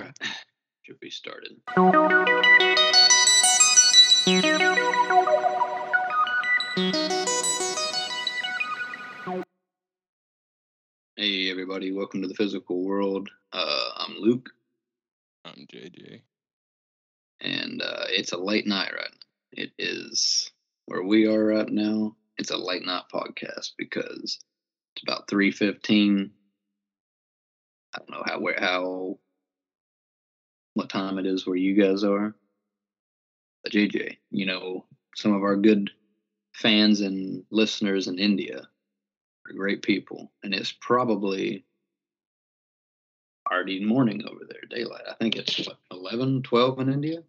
right. Should be started. Hey, everybody. Welcome to the physical world. Uh, I'm Luke, I'm JJ. and uh, it's a late night right now. It is where we are right now. It's a late night podcast because it's about 3.15. I don't know how, where, how, what time it is where you guys are. But JJ, you know, some of our good fans and listeners in India are great people, and it's probably already morning over there, daylight. I think it's what, 11, 12 in India.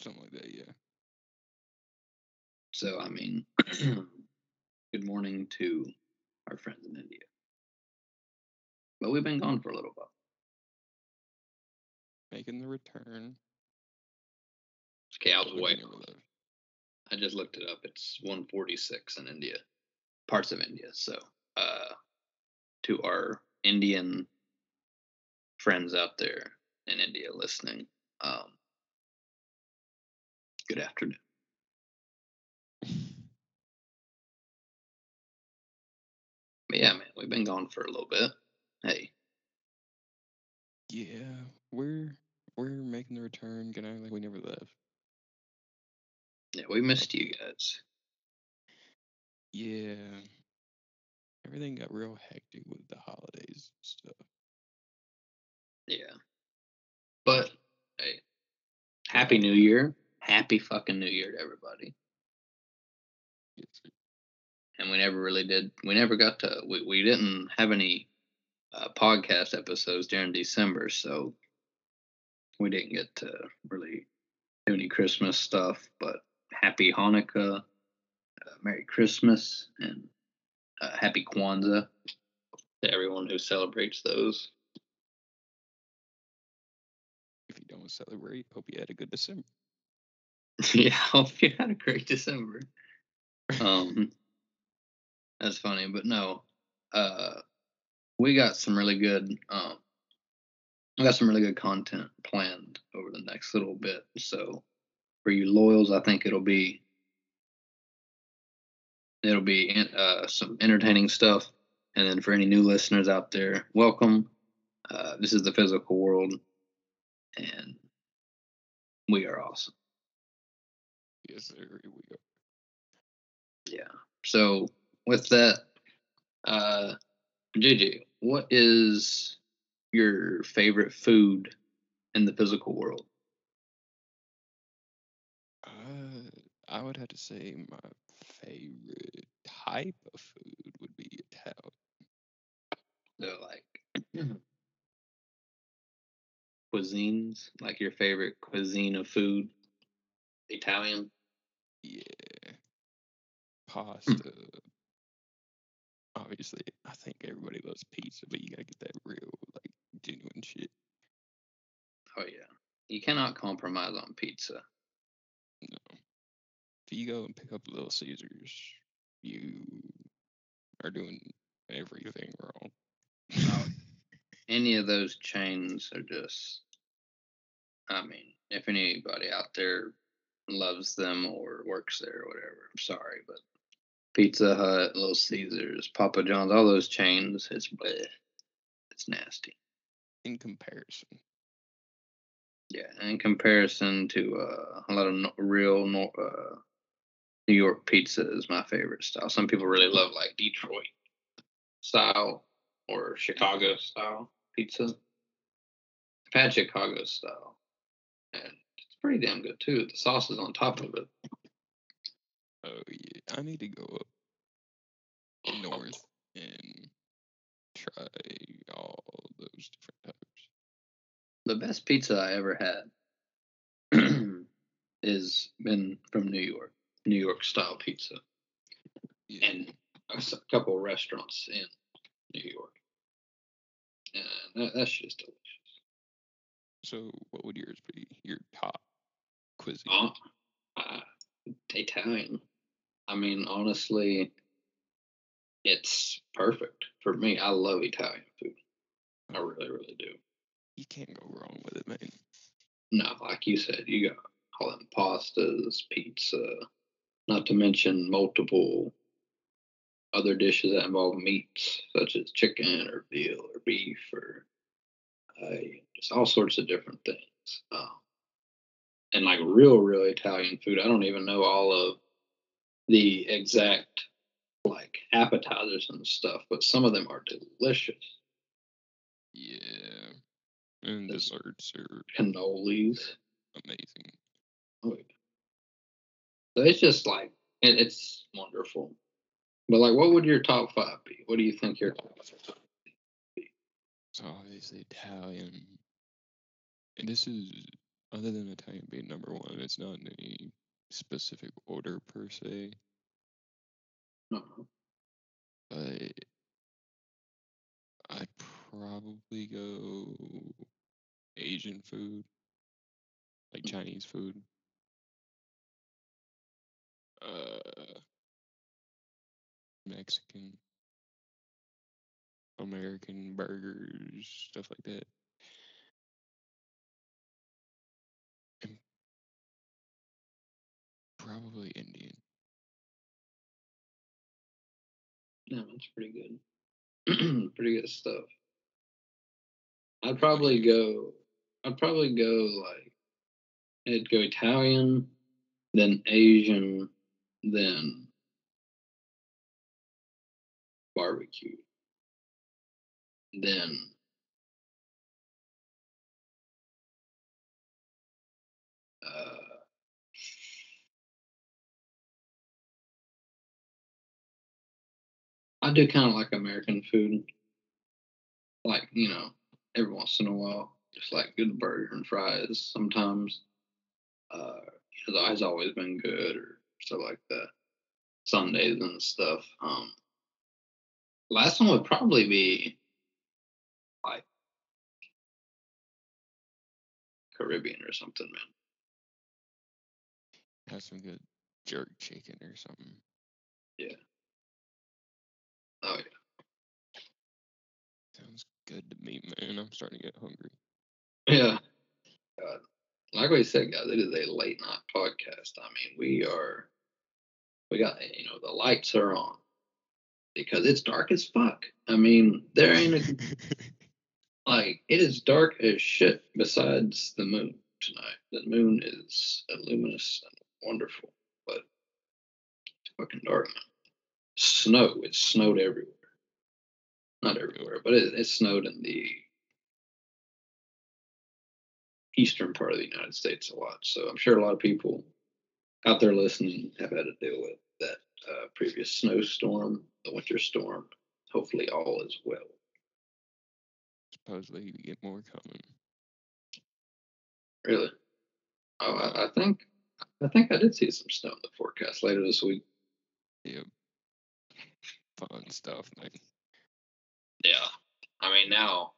Something like that, yeah. So, I mean, good morning to our friends in India. But we've been gone for a little while. Making the return. Okay, I was but way never off. left. I just looked it up. It's 146 in India, parts of India. So, uh, to our Indian friends out there in India listening, um, good afternoon. Yeah, man, we've been gone for a little bit. Hey, Yeah, we're we're making the return. Gonna act like we never left. yeah, we missed you guys. Yeah. Everything got real hectic with the holidays and stuff. Yeah. But hey, happy New Year. Happy fucking New Year to everybody. Yes. And we never really did. We never got to. We, we didn't have any uh, podcast episodes during December, so we didn't get to really do any Christmas stuff. But happy Hanukkah, uh, Merry Christmas, and uh, Happy Kwanzaa to everyone who celebrates those. If you don't celebrate, hope you had a good December. yeah, hope you had a great December. Um, that's funny, but no, uh, we got some really good, um, we got some really good content planned over the next little bit. So for you loyals, I think it'll be, it'll be uh, some entertaining stuff. And then for any new listeners out there, welcome. Uh, this is the physical world, and we are awesome. Yes, sir. We go. Yeah. So with that, uh, JJ, what is your favorite food in the physical world? Uh, I would have to say my favorite type of food would be Italian. So like cuisines, like your favorite cuisine of food, Italian. Yeah. Pasta. Obviously, I think everybody loves pizza, but you gotta get that real, like, genuine shit. Oh yeah, you cannot compromise on pizza. No. If you go and pick up Little Caesars, you are doing everything wrong. Oh, any of those chains are just. I mean, if anybody out there loves them or works there or whatever, I'm sorry, but Pizza Hut, Little Caesars, Papa John's, all those chains, it's bleh. It's nasty. In comparison. Yeah, in comparison to uh, a lot of no, real no, uh, New York pizza is my favorite style. Some people really love like Detroit style or Chicago style pizza. I've had Chicago style, and it's pretty damn good too. The sauce is on top of it. Oh yeah, I need to go up north and try all those different types. The best pizza I ever had is been from New York, New York style pizza, Yeah, and a couple of restaurants in New York, and that, that's just delicious. so what would yours be? Your top cuisine? Oh, uh, Italian. I mean, honestly, it's perfect for me. I love Italian food. I really, really do. You can't go wrong with it, man. no, like you said, you got all them pastas, pizza, not to mention multiple other dishes that involve meats, such as chicken or veal or beef or uh, just all sorts of different things. Um, and like real, real Italian food, I don't even know all of the exact like appetizers and stuff, but some of them are delicious. Yeah. And The- desserts are Cannolis. amazing. Oh, yeah. So it's just like it, it's wonderful. But like, what would your top five be? What do you think your top five? be? So obviously Italian. And this is other than Italian being number one, it's not any specific order per se. No, But I'd probably go Asian food. Like Mm. Chinese food. Uh Mexican. American burgers, stuff like that. Probably Indian. no, that's pretty good. pretty good stuff. I'd probably go. I'd probably go like. I'd go Italian, then Asian, then barbecue, then I do kind of like American food. Like, you know, every once in a while, just like good burger and fries sometimes. Uh, you know, the eyes always been good or stuff like that. Sundaes and stuff. Um, last one would probably be like Caribbean or something, man. Have some good jerk chicken or something. Oh yeah. Sounds good to me, man. I'm starting to get hungry. Yeah. God. Like we said, guys, it is a late night podcast. I mean, we are, we got, you know, the lights are on because it's dark as fuck. I mean, there ain't a, like, it is dark as shit besides the moon tonight. The moon is luminous and wonderful, but it's fucking dark, man. Snow. It snowed everywhere. Not everywhere, but it, it snowed in the eastern part of the United States a lot. So I'm sure a lot of people out there listening have had to deal with that uh, previous snowstorm, the winter storm. Hopefully, all is well. Supposedly we get more coming. Really? Oh, I, I think I think I did see some snow in the forecast later this week. Yep. Fun stuff, man. Yeah, I mean now.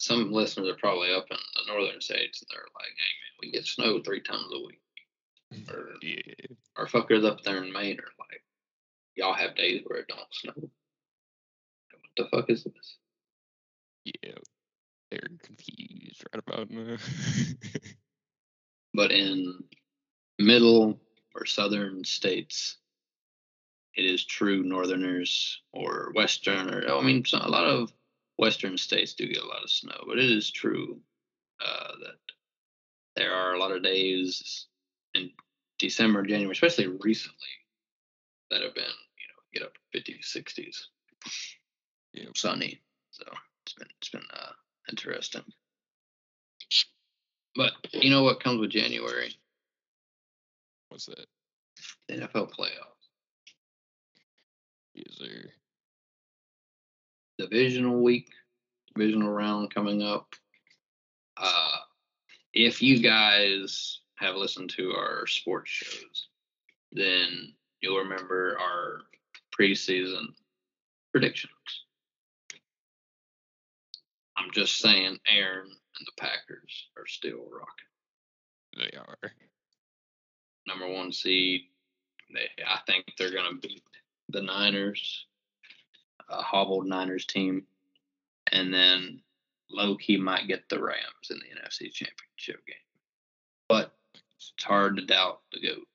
Some listeners are probably up in the northern states, and they're like, "Hey man, we get snow three times a week." Or- Yeah. Our fuckers up there in Maine are like, "Y'all have days where it don't snow." What the fuck is this? Yeah. They're confused right about now. but in middle or southern states, it is true northerners or western or I mean so- a lot of western states do get a lot of snow, but it is true uh, that there are a lot of days in December, January, especially recently, that have been you know get up 50s, 60s, Yep. sunny. So it's been it's been uh, interesting. But you know what comes with January? What's that? NFL playoffs. Is there? Divisional week, divisional round coming up. Uh, if you guys have listened to our sports shows, then you'll remember our preseason predictions. I'm just saying, Aaron and the Packers are still rocking. They are. number one seed. They, I think they're going to beat the Niners, a hobbled Niners team, and then low key might get the Rams in the NFC Championship game. But it's hard to doubt the GOAT.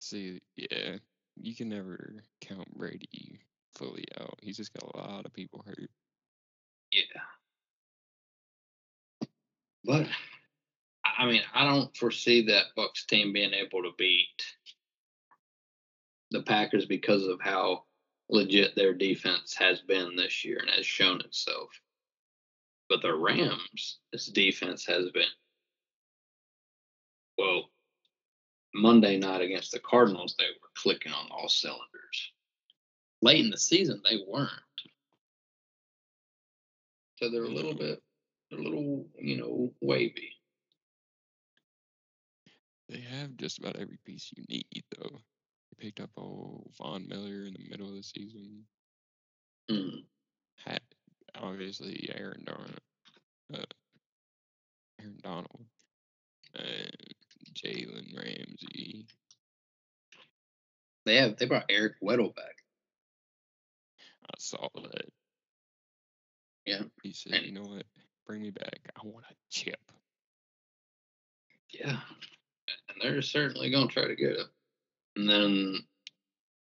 See, yeah, you can never count Brady fully out. He's just got a lot of people hurt. Yeah. But I mean, I don't foresee that Bucs team being able to beat the Packers because of how legit their defense has been this year and has shown itself. But the Rams, this defense has been well, Monday night against the Cardinals, they were clicking on all cylinders. Late in the season, they weren't. So they're a little bit, a little, you know, wavy. They have just about every piece you need, though. Picked up old Von Miller in the middle of the season. Mm. Had obviously Aaron Donald, uh, Aaron Donald, and Jalen Ramsey. They have they brought Eric Weddle back. I saw that. Yeah. He said, And- "You know what? Bring me back. I want a chip." Yeah. And they're certainly gonna try to get it. And then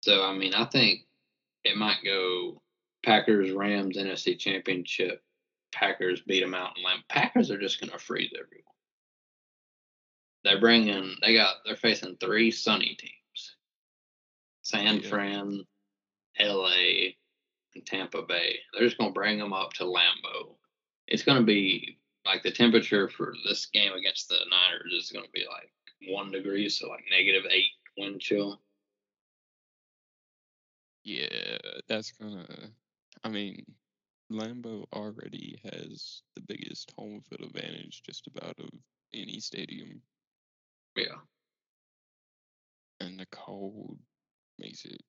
so I mean I think it might go Packers Rams NFC Championship. Packers beat them out and Lamb. Packers are just gonna freeze everyone. They're bringing. They got. They're facing three sunny teams: San Yeah. Fran, L.A., and Tampa Bay. They're just gonna bring them up to Lambeau. It's gonna be like the temperature for this game against the Niners is gonna be like one degree, so like negative eight wind chill. Yeah, that's gonna. I mean, Lambeau already has the biggest home field advantage just about of any stadium, Yeah, and the cold makes it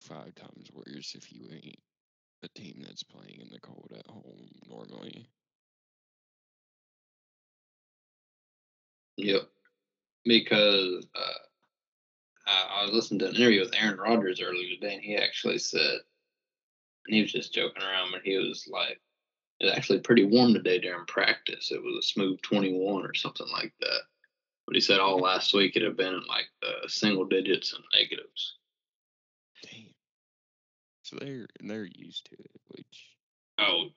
five times worse if you ain't a team that's playing in the cold at home normally. yep. Because uh, I, I was listening to an interview with Aaron Rodgers earlier today, and he actually said, and he was just joking around, but he was like, "It was actually pretty warm today during practice. It was a smooth 21 or something like that." But he said all last week it had been in like the single digits and negatives. Damn. So they're they're used to it, which Oh,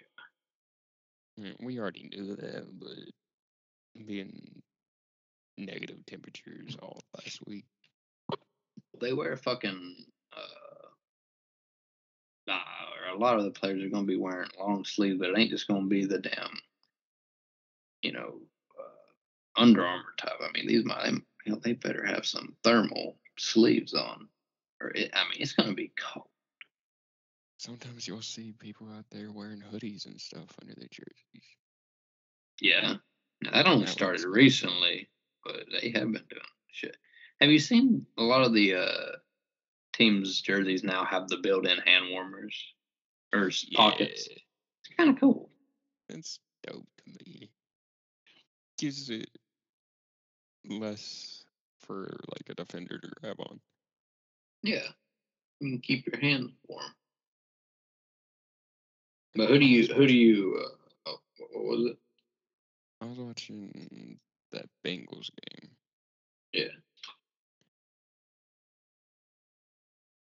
mean, we already knew that, but being negative temperatures all last week. They wear fucking. Uh, nah, or a lot of the players are going to be wearing long sleeves, but it ain't just going to be the damn, you know, uh, Under Armour type. I mean, these might, you know, they better have some thermal sleeves on, or it, I mean, it's going to be cold. Sometimes you'll see people out there wearing hoodies and stuff under their jerseys. Yeah, now, that only That started recently, but they have been doing shit. Have you seen a lot of the uh, teams' jerseys now have the built-in hand warmers or s- pockets? It's kind of cool. That's dope to me. Gives it less for like a defender to grab on. Yeah, you can keep your hands warm. But who do you who do you uh, oh, what was it? I was watching that Bengals game. Yeah.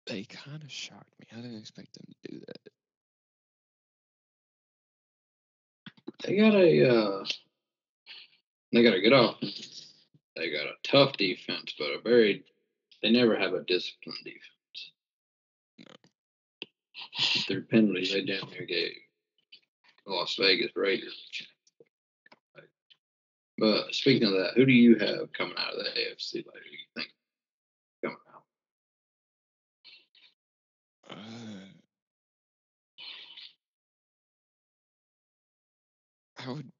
They kind of shocked me. I didn't expect them to do that. They got a uh, they got a good offense. They got a tough defense, but a very they never have a disciplined defense. No. Their penalties they down there gave the Las Vegas Raiders. But speaking of that, who do you have coming out of the AFC later? You think Mm. I would.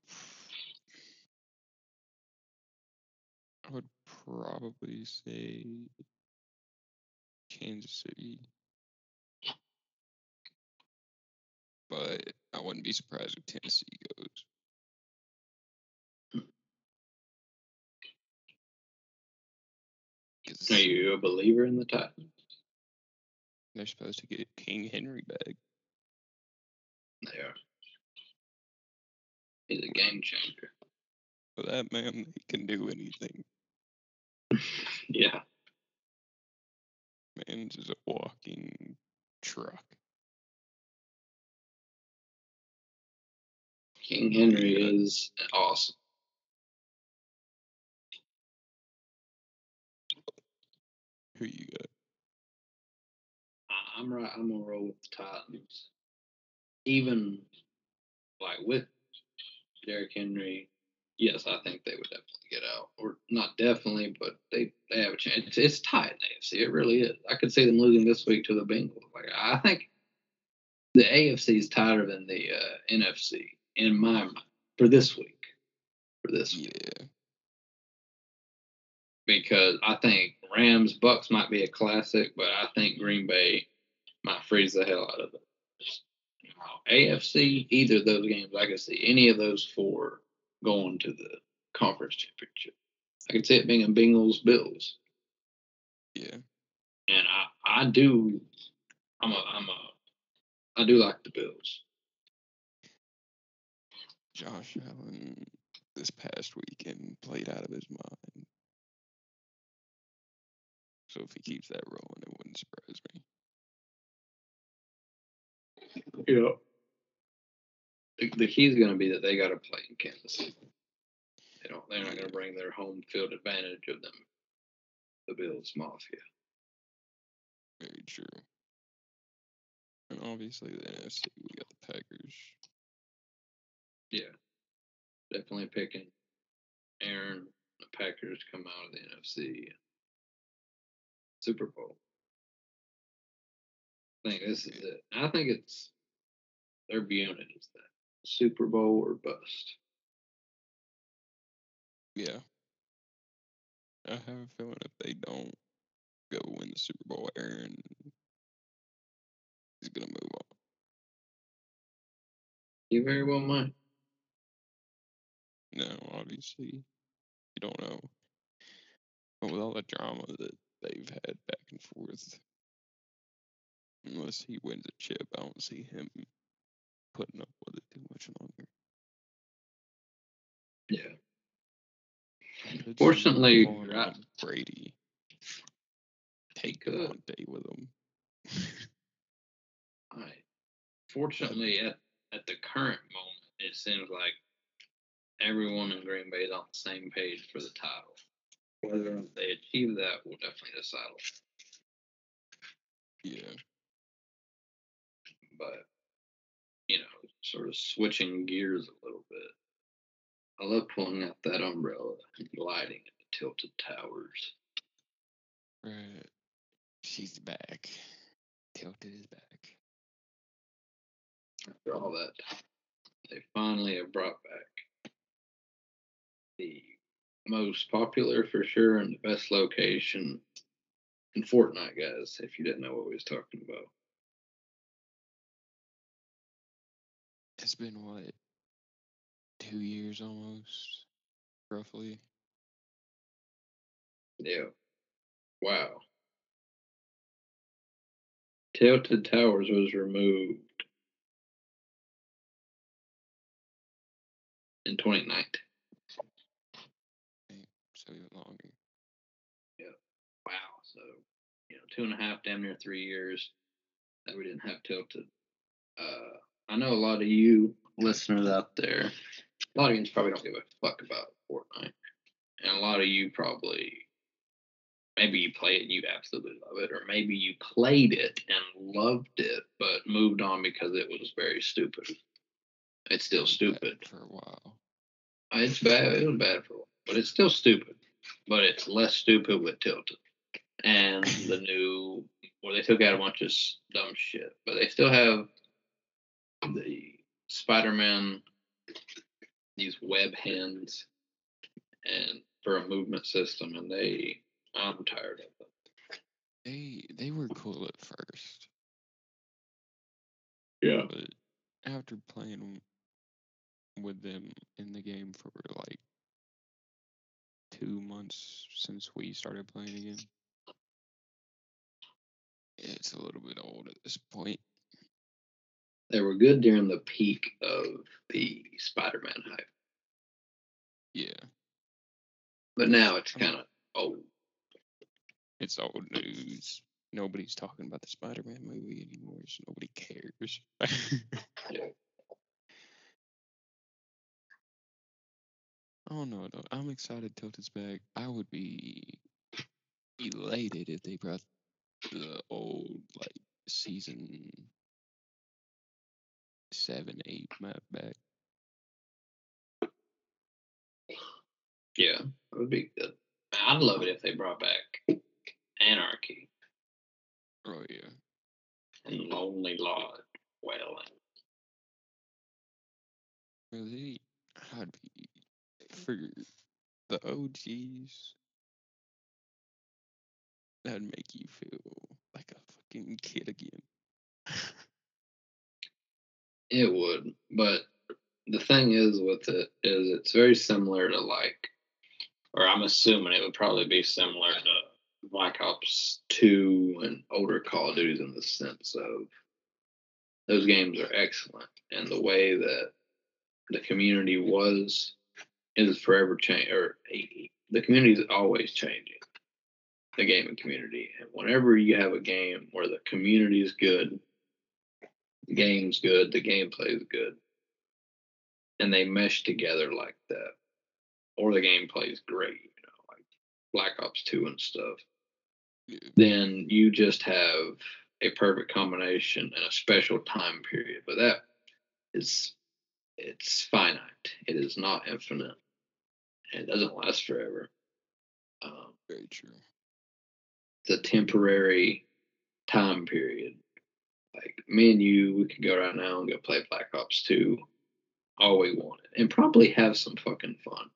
I would probably say Kansas City, but I wouldn't be surprised if Tennessee goes. Are you a believer in the Titans? They're supposed to get King Henry back. They are. He's a game changer. For that man, he can do anything. Yeah. Man's is a walking truck. King Henry Yeah. is awesome. Who you got? I'm right. I'm gonna roll with the Titans. Even like with Derrick Henry, yes, I think they would definitely get out, or not definitely, but they they have a chance. It's, it's tight in the AFC. It really is. I could see them losing this week to the Bengals. Like I think the AFC is tighter than the uh, NFC in my mind for this week. For this week. Yeah. because I think Rams Bucs might be a classic, but I think Green Bay might freeze the hell out of it. AFC, either of those games, I could see any of those four going to the conference championship. I could see it being a Bengals Bills, Yeah. and I I do I'm a I'm a I do like the Bills. Josh Allen this past weekend played out of his mind. So if he keeps that rolling, it wouldn't surprise me. Yeah. The, the key is going to be that they got to play in Kansas City. They don't. They're not going to bring their home field advantage of them. The Bills Mafia. Very true. And obviously the NFC, we got the Packers. Yeah. Definitely picking Aaron. The Packers come out of the NFC Super Bowl. I think this is it. I think it's their viewing it as that Super Bowl or bust. Yeah. I have a feeling if they don't go win the Super Bowl, Aaron is gonna move on. You very well might. No, obviously, you don't know. But with all the drama that they've had back and forth, unless he wins a chip, I don't see him putting up with it too much longer. Yeah. I could see him Fortunately, right- Brady take could. him on a date with him. Right. Fortunately, at, at the current moment, it seems like everyone in Green Bay is on the same page for the title. Whether they achieve that will definitely decide. yeah, But, you know, sort of switching gears a little bit. I love pulling out that umbrella and gliding the tilted towers. right. She's back. Tilted is back. After all that, they finally have brought back the most popular for sure and the best location in Fortnite, guys. If you didn't know what we was talking about, It's been what two years almost, roughly. yeah, wow. Tilted Towers was removed in 2019. So even longer. Yeah. Wow. So, you know, two and a half, damn near three years that we didn't have tilted. Uh, I know a lot of you listeners out there, a lot of you probably don't give a fuck about Fortnite. And a lot of you probably, maybe you play it and you absolutely love it, or maybe you played it and loved it, but moved on because it was very stupid. It's still Bad stupid. for a while. It's bad. It was bad for a while, but it's still stupid. But it's less stupid with Tilted. And the new, well, they took out a bunch of dumb shit, but they still have the Spider Man, these web hands, and for a movement system, and they, I'm tired of them. They they were cool at first, Yeah. but after playing with them in the game for like two months since we started playing again, it's a little bit old at this point. They were good during the peak of the Spider-Man hype, Yeah, but now it's kind of old. it's old news. Nobody's talking about the Spider-Man movie anymore, so nobody cares. Yeah. I don't know though. I'm excited Tilted's back. I would be elated if they brought the old like season seven, eight map back. Yeah, it would be good. I'd love it if they brought back Anarchy Oh yeah. and Lonely Lodge Wailing. Really, I'd be for the OGs. That'd make you feel like a fucking kid again. It would, but the thing is with it is it's very similar to like, or I'm assuming it would probably be similar to Black Ops Two and older Call of Duties in the sense of those games are excellent, and the way that the community was is forever change or the community is always changing. The gaming community, and whenever you have a game where the community is good, the game's good, the gameplay is good, and they mesh together like that, or the gameplay is great, you know, like Black Ops 2 and stuff, Yeah. then you just have a perfect combination and a special time period. But that is, it's finite. It is not infinite. And it doesn't last forever. Um, Very true. it's a temporary time period. Like me and you, we could go right now and go play Black Ops 2 all we wanted and probably have some fucking fun.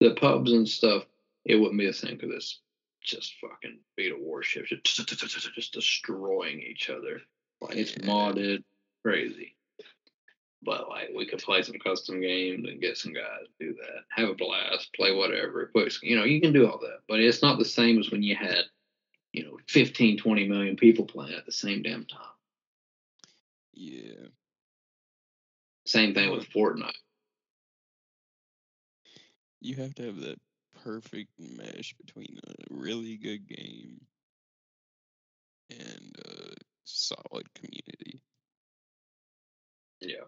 The pubs and stuff, it wouldn't be the same because it's just fucking beta warships just, just destroying each other. Like it's modded, crazy. But like we could play some custom games and get some guys to do that, have a blast, play whatever. But you know, you can do all that, but it's not the same as when you had, you know, 15, 20 million people playing at the same damn time. Yeah. Same thing with Fortnite. You have to have that perfect mesh between a really good game and a solid community. Yeah.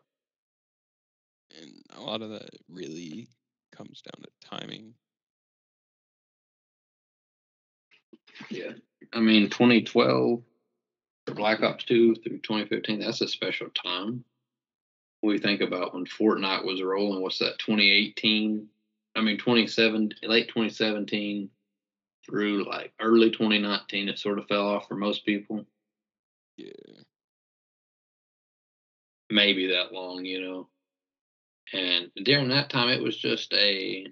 And a lot of that really comes down to timing. Yeah. I mean, 2012, Black Ops 2 through 2015, that's a special time. We think about when Fortnite was rolling, what's that, 2018? I mean, 27, late 2017 through like early 2019, it sort of fell off for most people. Yeah. Maybe that long, you know. And during that time, it was just a.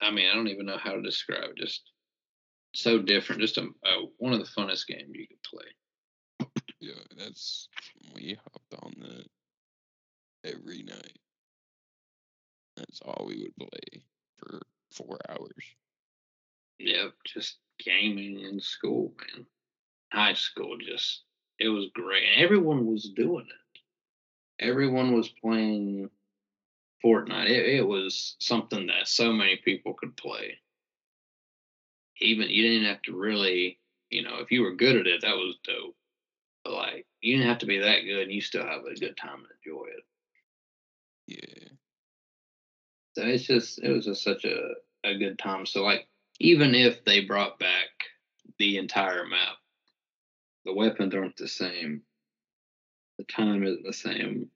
I mean, I don't even know how to describe it. Just so different. Just a, one of the funnest games you could play. Yeah, that's we hopped on that every night. That's all we would play for four hours. Yep, just gaming in school, man. High school, just it was great, and everyone was doing it. Everyone was playing Fortnite. It, it was something that so many people could play. Even you didn't have to really, you know, if you were good at it, that was dope. But like, you didn't have to be that good, and you still have a good time and enjoy it. Yeah. So it's just it was just such a, a good time. So like even if they brought back the entire map, the weapons aren't the same. The time isn't the same.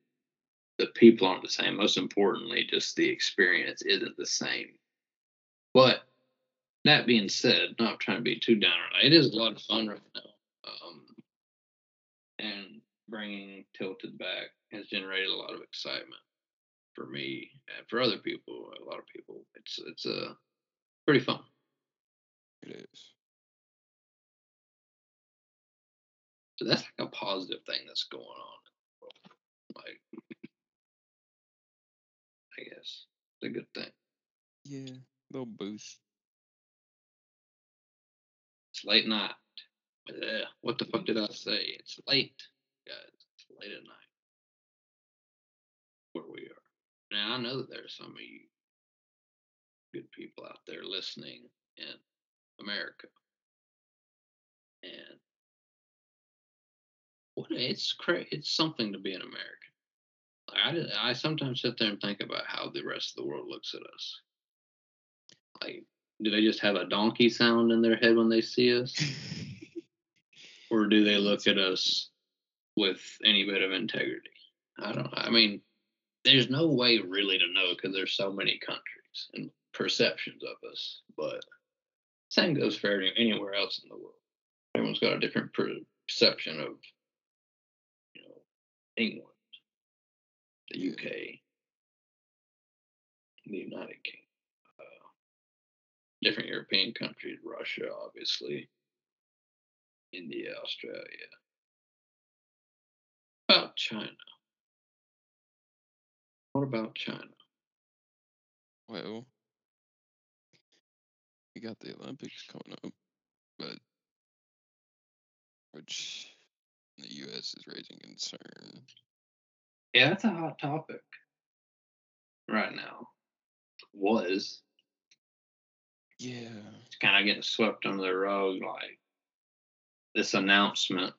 The people aren't the same. Most importantly, just the experience isn't the same. But that being said, not trying to be too down on it, it is a lot of fun right now. Um, and bringing Tilted back has generated a lot of excitement for me and for other people, a lot of people. It's it's uh, pretty fun. It is. So that's like a positive thing that's going on. Like, I guess it's a good thing. Yeah. Little boost. It's late night. Yeah, what the fuck did I say? It's late, guys. It's late at night where we are. Now I know that there are some of you good people out there listening in America. And what it's cra- it's something to be an American. Like I I sometimes sit there and think about how the rest of the world looks at us. Like, do they just have a donkey sound in their head when they see us, or do they look at us with any bit of integrity? I don't. I mean, there's no way really to know because there's so many countries and perceptions of us. But same goes for any- anywhere else in the world. Everyone's got a different perception of, you know, England, the UK, the United Kingdom, different European countries, Russia, obviously, India, Australia. About China. What about China? Well, we got the Olympics coming up, but which the U.S. is raising concern. Yeah, that's a hot topic right now. Was Yeah, it's kind of getting swept under the rug, like this announcement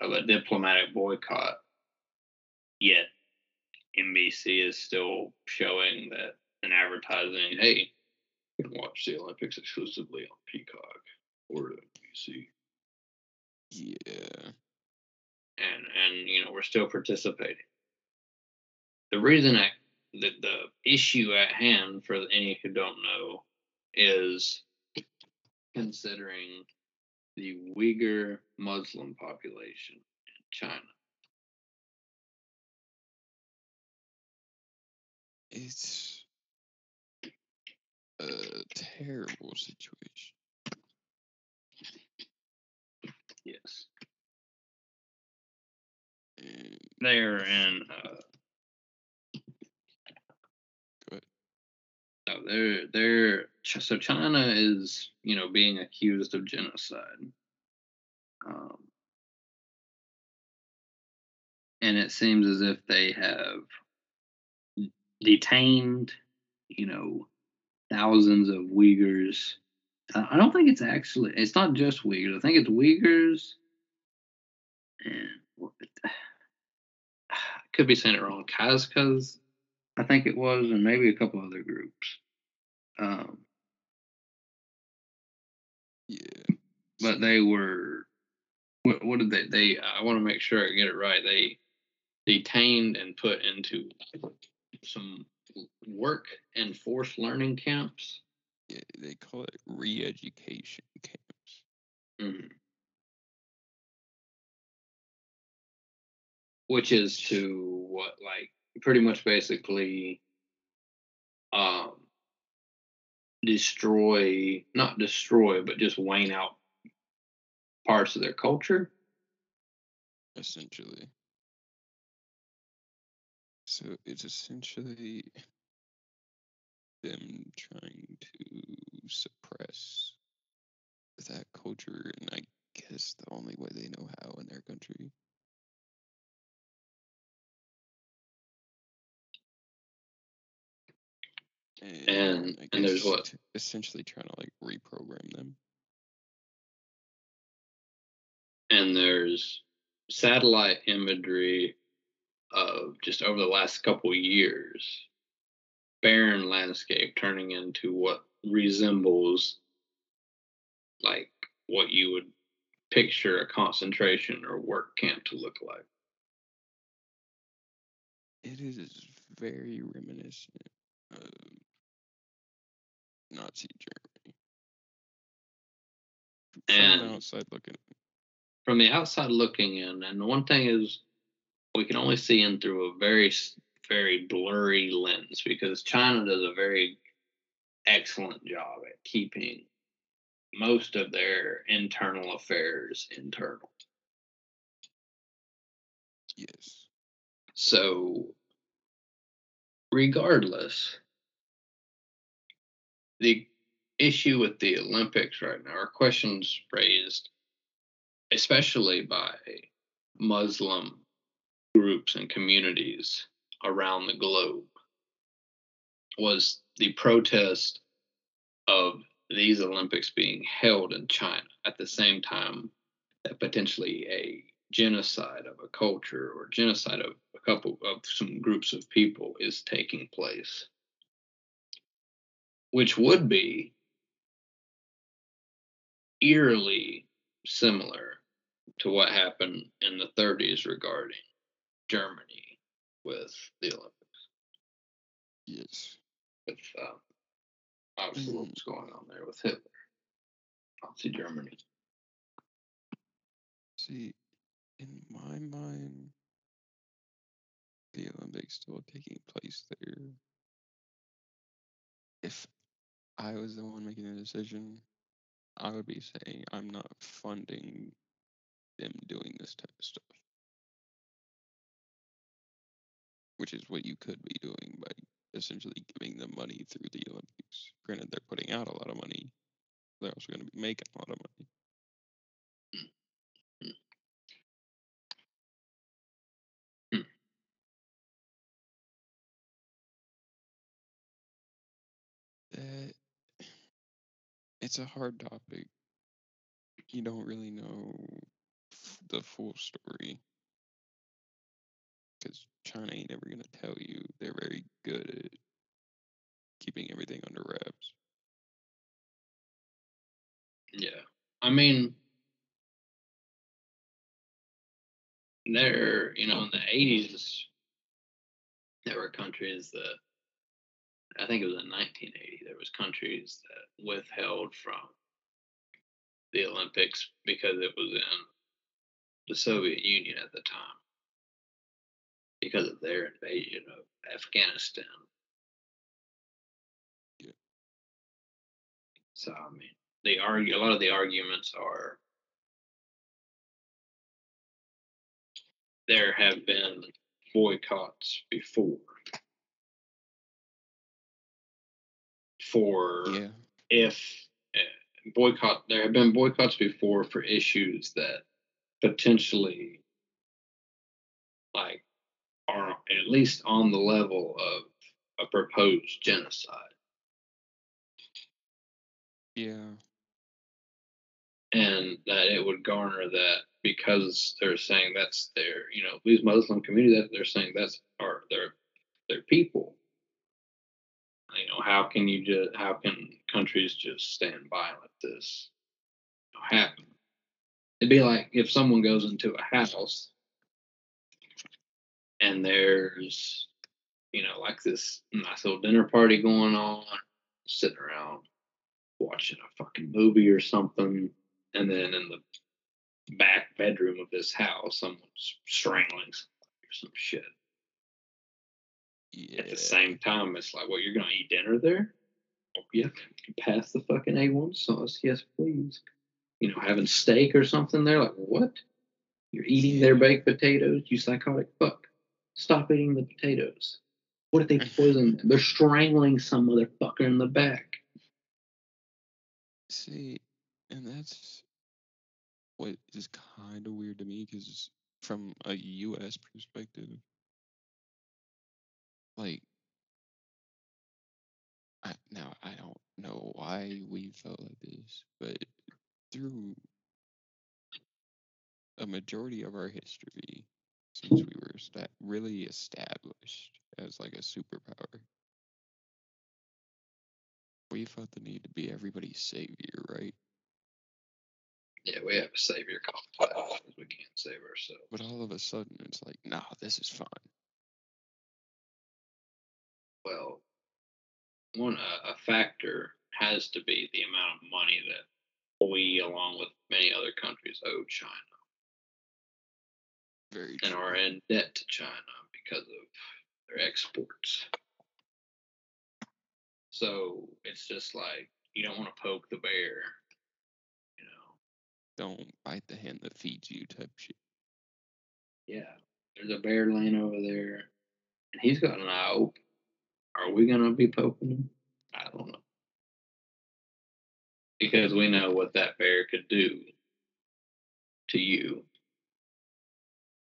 of a diplomatic boycott. Yet NBC is still showing that and advertising, hey, you can watch the Olympics exclusively on Peacock or NBC, yeah, and and you know we're still participating. The reason I the, the issue at hand for any who don't know is considering the Uyghur Muslim population in China. it's a terrible situation. Yes. And They're in uh Go ahead. They're they're so China is, you know, being accused of genocide. Um and it seems as if they have detained, you know, thousands of Uyghurs. I don't think it's actually. It's not just Uyghurs. I think it's Uyghurs, and what- I could be saying it wrong. Kazakh, I think it was, and maybe a couple other groups. Um, yeah, but they were. What, what did they? They. I want to make sure I get it right. They detained and put into some work and forced learning camps. yeah, they call it re-education camps. Mhm. Which is to what, like, pretty much basically um, destroy, not destroy, but just wane out parts of their culture. essentially. So it's essentially them trying to suppress that culture, and I guess the only way they know how in their country. And- and there's what? essentially trying to like reprogram them. And there's satellite imagery of just over the last couple of years barren landscape turning into what resembles like what you would picture a concentration or work camp to look like. It is very reminiscent of Nazi Germany. From the outside looking, From the outside looking in, and the one thing is we can only see in through a very very blurry lens because China does a very excellent job at keeping most of their internal affairs internal. yes, So, regardless, the issue with the Olympics right now are questions raised, especially by Muslim groups and communities around the globe was the protest of these Olympics being held in China at the same time that potentially a genocide of a culture or genocide of a couple of some groups of people is taking place, which would be eerily similar to what happened in the 30s regarding Germany with the Olympics. Yes. With um, obviously what Mm. was going on there with Hitler, Nazi Germany. See, in my mind, the Olympics still taking place there. If I was the one making the decision, I would be saying I'm not funding them doing this type of stuff. Which is what you could be doing by essentially giving them money through the Olympics. Granted, they're putting out a lot of money. They're also going to be making a lot of money. That it's a hard topic. You don't really know the full story because China ain't ever gonna tell you. They're very good at keeping everything under wraps. Yeah. I mean, there, you know, oh. in the 80s, there were countries that, I think it was in 1980, there was countries that withheld from the Olympics because it was in the Soviet Union at the time because of their invasion of Afghanistan. Yeah. So I mean, the argue a lot of the arguments are there have been boycotts before for Yeah, if uh, boycott there have been boycotts before for issues that potentially like are at least on the level of a proposed genocide. Yeah, and that it would garner that because they're saying that's their you know these muslim community that they're saying that's our their their people you know how can you just how can countries just stand by and let this happen it'd be like if someone goes into a house and there's you know like this nice little dinner party going on sitting around watching a fucking movie or something and then in the back bedroom of this house someone's strangling somebody or some shit yeah. at the same time, it's like, well, you're gonna eat dinner there? Oh, yeah, pass the fucking A1 sauce, yes, please. You know, having steak or something there, like what? You're eating their baked potatoes, you psychotic fuck. Stop eating the potatoes. What if they poison them? They're strangling some motherfucker in the back. See, and that's what is kind of weird to me because from a U.S. perspective, like, I, now I don't know why we felt like this, but through a majority of our history, since we were sta- really established as like a superpower, we felt the need to be everybody's savior, right? Yeah, we have a savior complex. We can't save ourselves. But all of a sudden, it's like, nah, this is fine. Well, one a, a factor has to be the amount of money that we, along with many other countries, owe China. Very and true. are in debt to China because of their exports. So it's just like you don't want to poke the bear, you know. Don't bite the hand that feeds you type shit. Yeah, there's a bear laying over there, and he's got an eye open. Are we gonna be poking him? I don't know, because we know what that bear could do to you.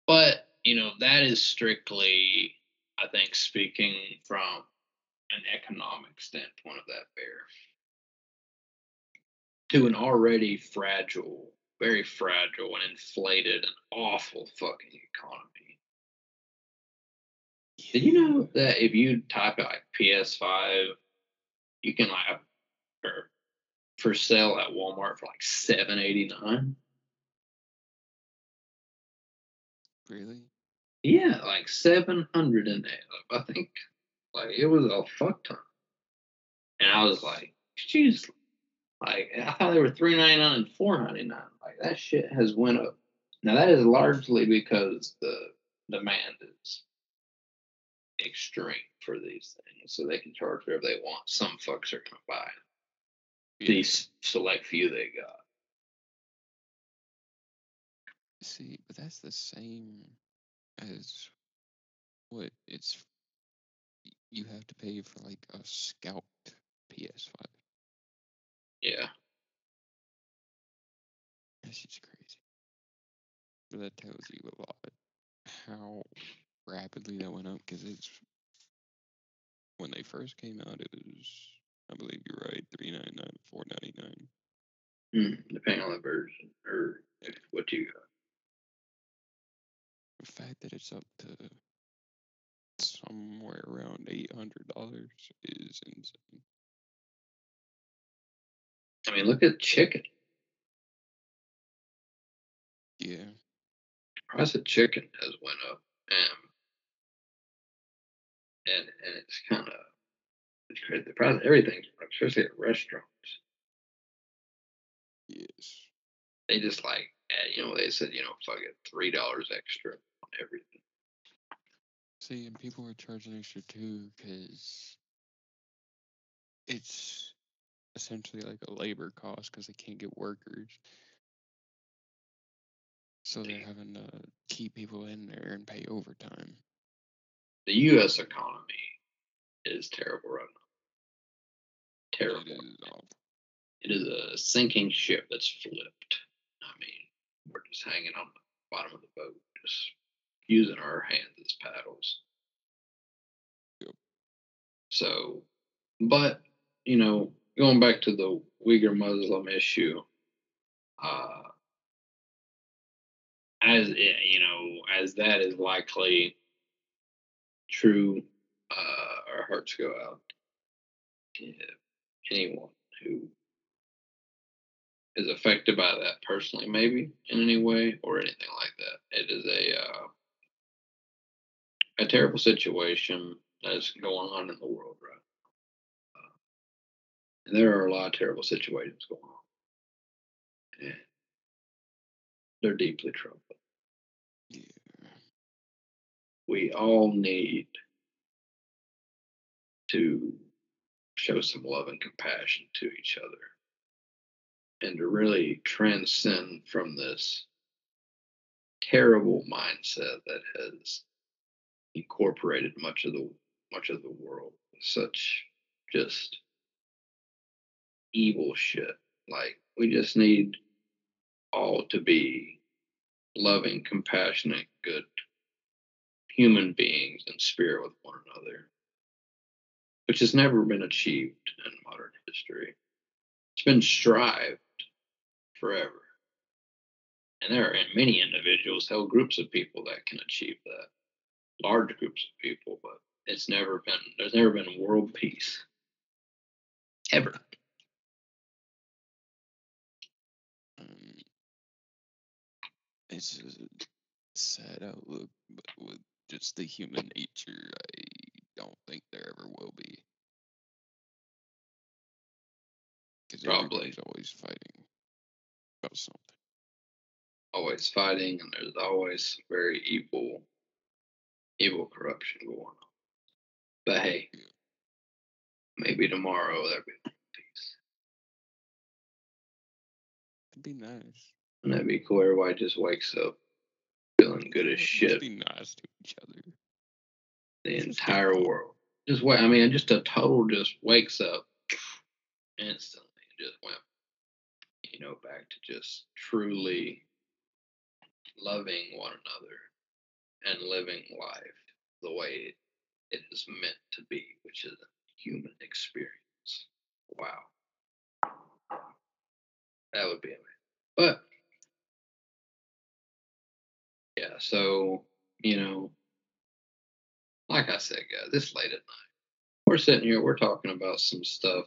But you know that is strictly, I think, speaking from an economic standpoint of that bear to an already fragile, very fragile and inflated and awful fucking economy. Did you know that if you type like PS5, you can like or for sale at Walmart for like seven eighty nine? Really? Yeah, like seven hundred there. I think like it was a fuck ton. And I was like, jeez, like I thought they were three ninety nine and four ninety nine. Like that shit has went up. Now that is largely because the demand is extreme for these things, so they can charge whatever they want. Some fucks are gonna buy Yeah. these select few they got. See, but that's the same as what it's. You have to pay for like a scalped PS5. Yeah, That's just crazy. But that tells you a lot how rapidly that went up because it's when they first came out, it was I believe you're right, three ninety nine, four ninety nine. mm, depending on the version or if what you got. The fact that it's up to somewhere around eight hundred dollars is insane. I mean, look at chicken. Yeah, price of chicken has went up, um, and and it's kind of it's crazy. The price of everything, especially at restaurants, yes. they just like you know they said you know fuck it three dollars extra on everything. See, and people are charging extra too because it's essentially like a labor cost because they can't get workers. So they're having to keep people in there and pay overtime. The U.S. economy is terrible right now. Terrible. It is, a sinking ship that's flipped. I mean, we're just hanging on the bottom of the boat, just using our hands as paddles. Yep. So, but you know, going back to the Uyghur Muslim issue, uh, as you know, as that is likely true, uh, our hearts go out to anyone who is affected by that personally, maybe in any way or anything like that. It is a uh, a terrible situation that's going on in the world right now. Uh, and there are a lot of terrible situations going on. And they're deeply troubling. We all need to show some love and compassion to each other and to really transcend from this terrible mindset that has incorporated much of the much of the world. Such just evil shit. Like we just need all to be loving compassionate good human beings in spirit with one another which has never been achieved in modern history it's been strived forever and there are many individuals, whole groups of people that can achieve that. Large groups of people, but it's never been there's never been world peace. Ever. Um, it's a sad outlook, but with just the human nature, I don't think there ever will be. Because Probably. everybody's always fighting about something. Always fighting and there's always very evil evil corruption going on. But hey, maybe tomorrow there'll be peace. It'd be nice. And that'd be cool. Everybody just wakes up feeling good as shit. Be nice to each other. the entire world. Just wait. I mean, just a total just wakes up instantly and just went, you know, back to just truly loving one another and living life the way it is meant to be, which is a human experience. Wow. That would be amazing. But so you know, like I said, guys, it's late at night. We're sitting here, we're talking about some stuff,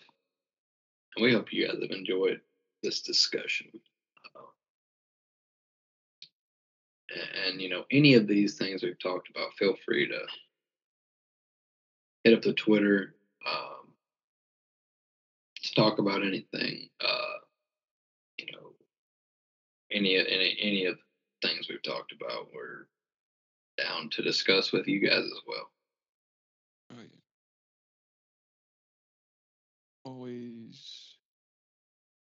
and we hope you guys have enjoyed this discussion. And, you know, any of these things we've talked about, feel free to hit up the Twitter um, to talk about anything. Uh, you know, any any any of things we've talked about, we're down to discuss with you guys as well. Oh yeah. Always,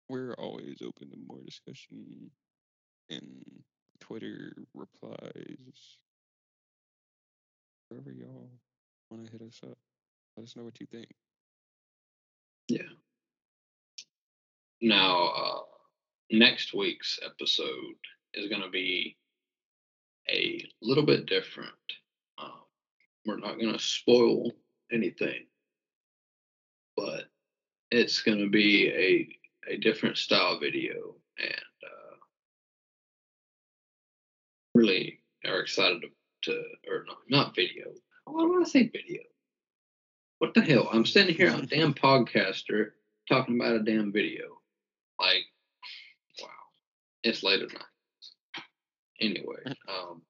we're always open to more discussion and Twitter replies. Wherever y'all want to hit us up, let us know what you think. Yeah. Now, uh, next week's episode is going to be a little bit different. Um, we're not going to spoil anything, but it's going to be a a different style video, and uh, really are excited to, to or not, not video. Why do I say video? What the hell? I'm sitting here on a damn podcaster talking about a damn video. Like, wow, it's late at night. Anyway, um,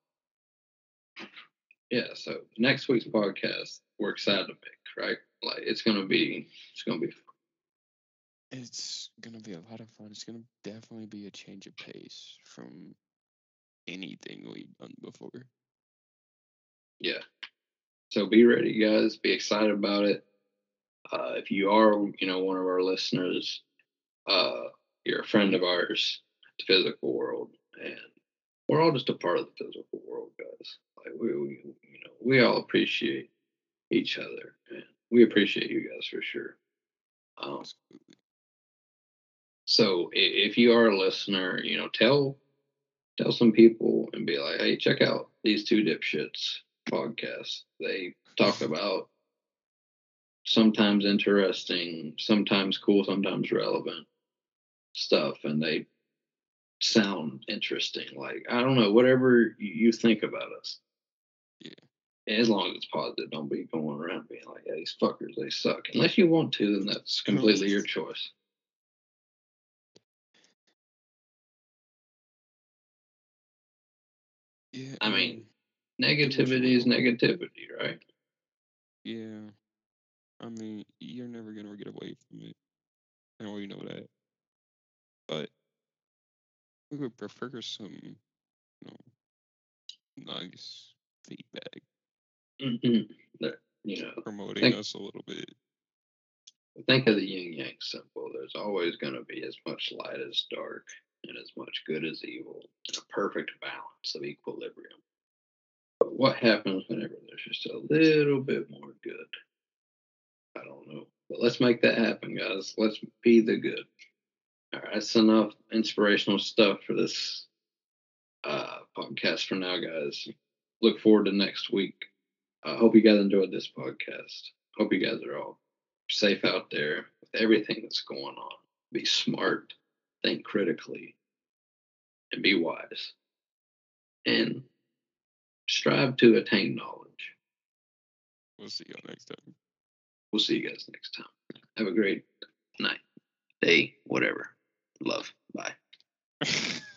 yeah. So next week's podcast, we're excited to make. Right, like it's gonna be, it's gonna be It's gonna be a lot of fun. It's gonna definitely be a change of pace from anything we've done before. Yeah. So be ready, guys. Be excited about it. Uh, if you are, you know, one of our listeners, uh, you're a friend of ours, the physical world, and we're all just a part of the physical world, guys. Like we, we you know, we all appreciate each other, and we appreciate you guys for sure. Um, so if you are a listener, you know, tell tell some people and be like, hey, check out these two dipshits podcasts. They talk about sometimes interesting, sometimes cool, sometimes relevant stuff, and they sound interesting. Like I don't know, whatever you think about us. Yeah. As long as it's positive, don't be going around being like, yeah, these fuckers, they suck. Unless you want to, then that's completely your choice. Yeah. I mean, um, Negativity is negativity, right? Yeah. I mean, you're never gonna get away from it. I already know that. But we would prefer some, you know, nice feedback, Mhm. That, you know, promoting Thank- us a little bit. think of the yin yang symbol. There's always going to be as much light as dark and as much good as evil a perfect balance of equilibrium. But what happens whenever there's just a little bit more good? I don't know. But let's make that happen, guys. Let's be the good. All right, that's enough inspirational stuff for this uh, podcast for now, guys. Look forward to next week. I hope you guys enjoyed this podcast. Hope you guys are all safe out there with everything that's going on. Be smart, think critically, and be wise. And strive to attain knowledge. We'll see y'all next time. We'll see you guys next time. Have a great night, day, whatever. Love. Bye.